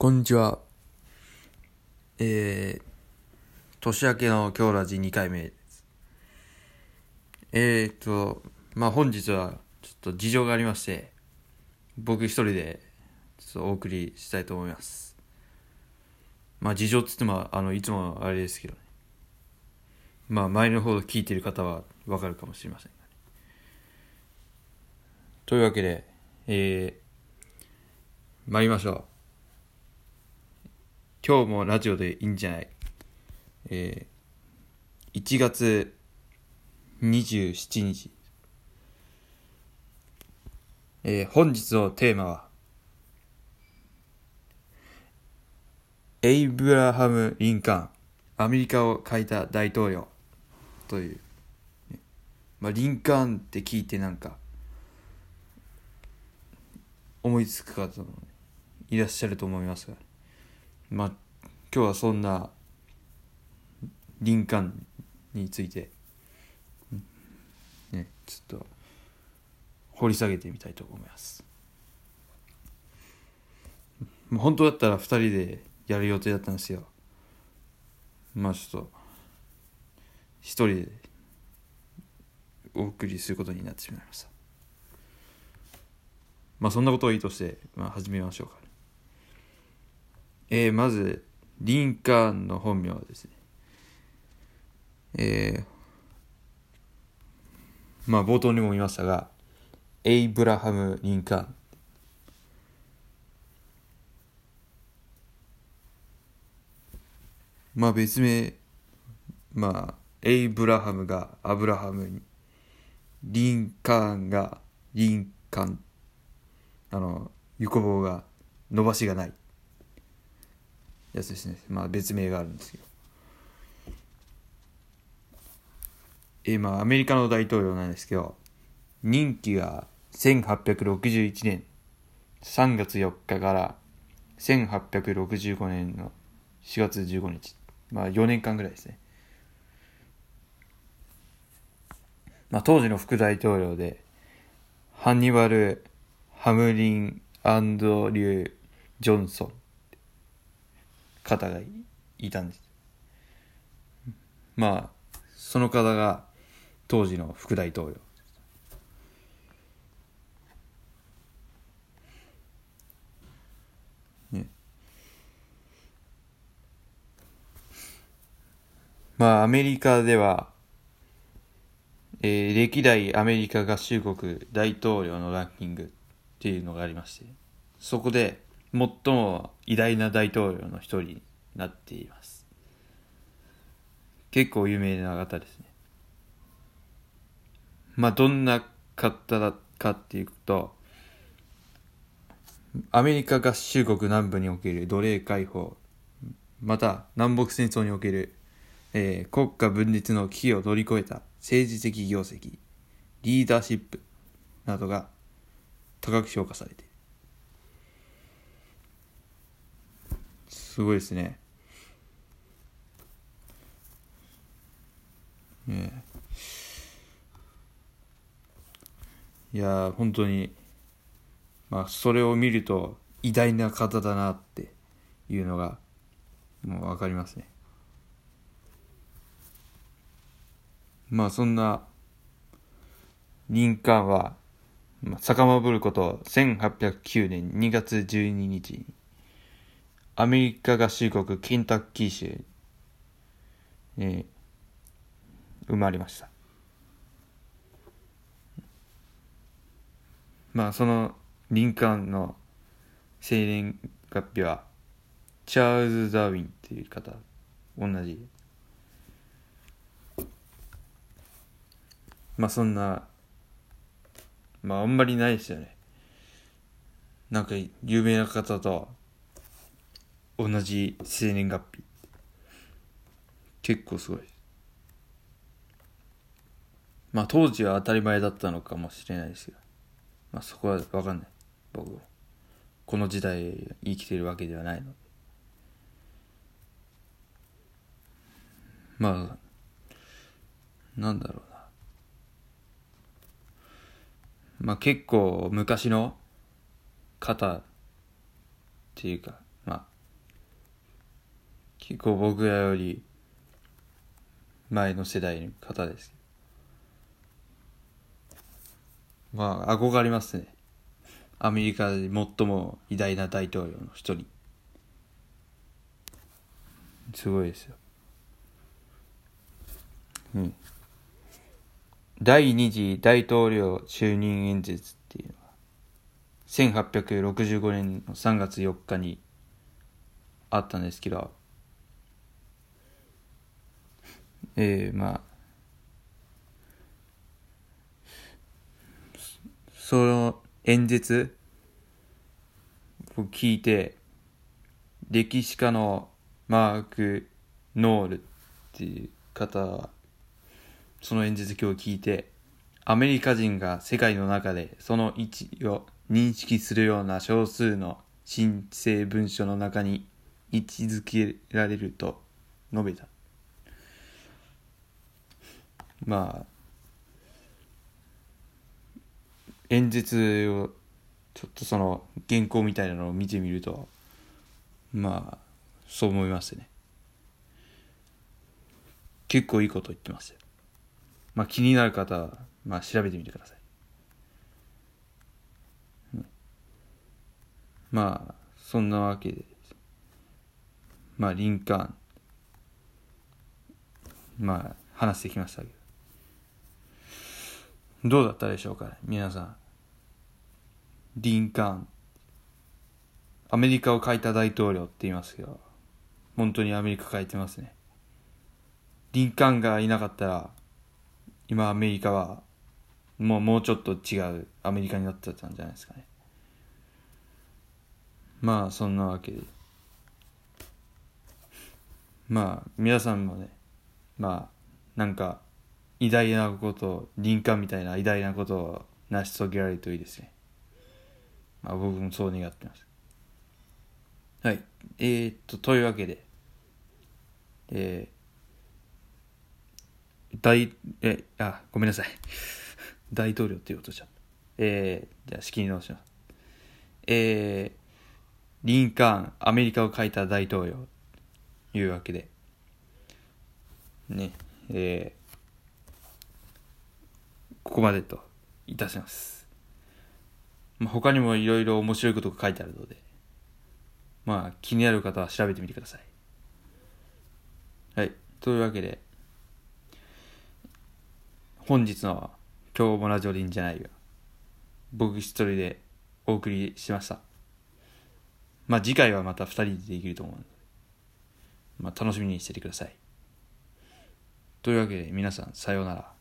こんにちは。えー、年明けの今日ラジ2回目です。えーと、まあ本日はちょっと事情がありまして、僕一人でちょっとお送りしたいと思います。まあ事情っつっても、あの、いつもあれですけどね。まあ前の方聞いてる方はわかるかもしれませんね。というわけで、えー、参りましょう。今日もラジオでいいんじゃない？えー、1月27日。えー、本日のテーマは、エイブラハム・リンカーン、アメリカを変えた大統領。という、まあ、リンカーンって聞いてなんか、思いつく方もいらっしゃると思いますが、まあ、今日はそんなリンカーンについて、ね、ちょっと掘り下げてみたいと思います。本当だったら2人でやる予定だったんですよ。まあちょっと、一人でお送りすることになってしまいました。まあそんなことをいいとして、まあ始めましょうか、ね。えー、まず、リンカーンの本名はですね、えー、まあ冒頭にも言いましたが、エイブラハム・リンカーン。まあ別名、まあ、エイブラハムがアブラハムに、リンカーンがリンカン、あの、横棒が伸ばしがない。やつですね。まあ別名があるんですけど。えまあアメリカの大統領なんですけど、任期が1861年3月4日から1865年の4月15日。まあ4年間ぐらいですね。まあ当時の副大統領で、ハンニバル・ハムリン・アンドリュー・ジョンソン方がいたんです。まあ、その方が当時の副大統領。まあ、アメリカでは、えー、歴代アメリカ合衆国大統領のランキングっていうのがありまして、そこで最も偉大な大統領の一人になっています。結構有名な方ですね。まあ、どんな方だかっていうと、アメリカ合衆国南部における奴隷解放、また南北戦争における、えー、国家分立の危機を乗り越えた政治的業績、リーダーシップなどが高く評価されている。すごいですね。ねいや本当にまあそれを見ると偉大な方だなっていうのがもう分かりますねまあそんなリンカーンは、まあ、遡ること1809年2月12日にアメリカ合衆国ケンタッキー州に生まれました。まあそのリンカーンの生年月日はチャールズ・ダーウィンっていう方同じ。まあそんなまああんまりないですよね。なんか有名な方と同じ生年月日。結構すごい。まあ当時は当たり前だったのかもしれないですけどまあそこは分かんない。僕はこの時代生きてるわけではないので。まあなんだろうな。まあ結構昔の方っていうか結構僕らより前の世代の方です。まあ憧れますね。アメリカで最も偉大な大統領の一人。すごいですよ。うん。第二次大統領就任演説っていうのは1865年の3月4日にあったんですけどえー、まあその演説を聞いて歴史家のマーク・ノールっていう方はその演説今日聞いてアメリカ人が世界の中でその位置を認識するような少数の申請文書の中に位置づけられると述べた。まあ演説をちょっとその原稿みたいなのを見てみるとまあそう思いますね。結構いいこと言ってますよ。まあ気になる方はまあ調べてみてください、まあそんなわけでまあリンカーンまあ話してきましたけど。どうだったでしょうか皆さん。リンカーンアメリカを変えた大統領って言いますけど本当にアメリカ変えてますね。リンカーンがいなかったら今アメリカはもうもうちょっと違うアメリカになってたんじゃないですかね。まあそんなわけで。まあ皆さんもねまあなんか偉大なこと林間みたいな偉大なことを成し遂げられるといいですね。まあ僕もそう願ってます。はい。えー、っとというわけでえー、大えあごめんなさい。大統領っていうことじゃえー、じゃあ仕切り直します。えー、リンカーンアメリカを変えた大統領いうわけで。ね。えー、ここまでといたします、まあ、他にもいろいろ面白いことが書いてあるのでまあ気になる方は調べてみてください。はい。というわけで本日の今日もラジオでいいんじゃないよ。僕一人でお送りしました。まあ次回はまた2人でできると思うので、まあ、楽しみにしててください。というわけで皆さんさようなら。